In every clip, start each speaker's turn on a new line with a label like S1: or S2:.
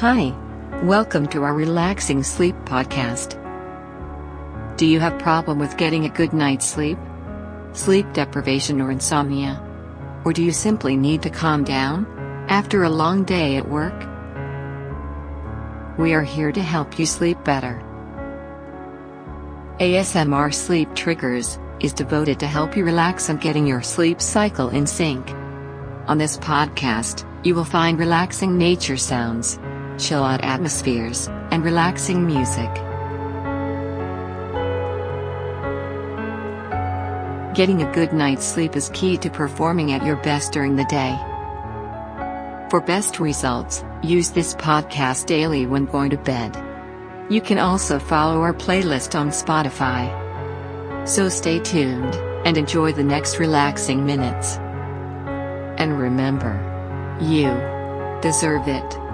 S1: Hi. Welcome to our relaxing sleep podcast. Do you have problem with getting a good night's sleep? Sleep deprivation or insomnia? Or do you simply need to calm down after a long day at work? We are here to help you sleep better. ASMR Sleep Triggers is devoted to help you relax and getting your sleep cycle in sync. On this podcast, you will find relaxing nature sounds, chill out atmospheres, and relaxing music. Getting a good night's sleep is key to performing at your best during the day. For best results, use this podcast daily when going to bed. You can also follow our playlist on Spotify. So stay tuned and enjoy the next relaxing minutes. And remember, you deserve it.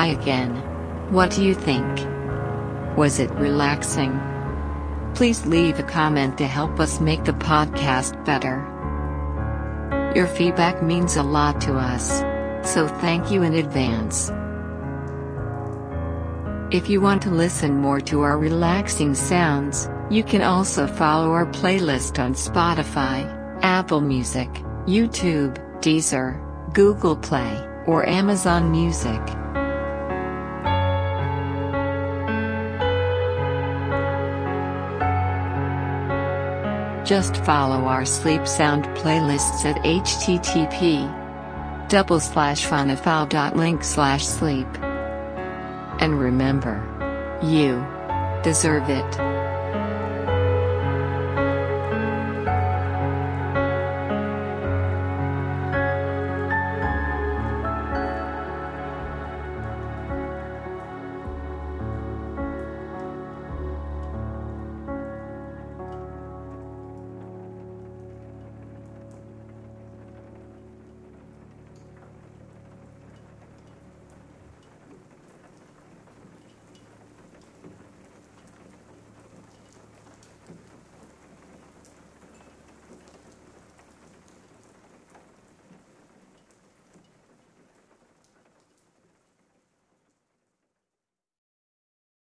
S1: Hi again. What do you think? Was it relaxing? Please leave a comment to help us make the podcast better. Your feedback means a lot to us. So thank you in advance. If you want to listen more to our relaxing sounds, you can also follow our playlist on Spotify, Apple Music, YouTube, Deezer, Google Play, or Amazon Music. Just follow our sleep sound playlists at http double slash slash sleep. And remember, you deserve it.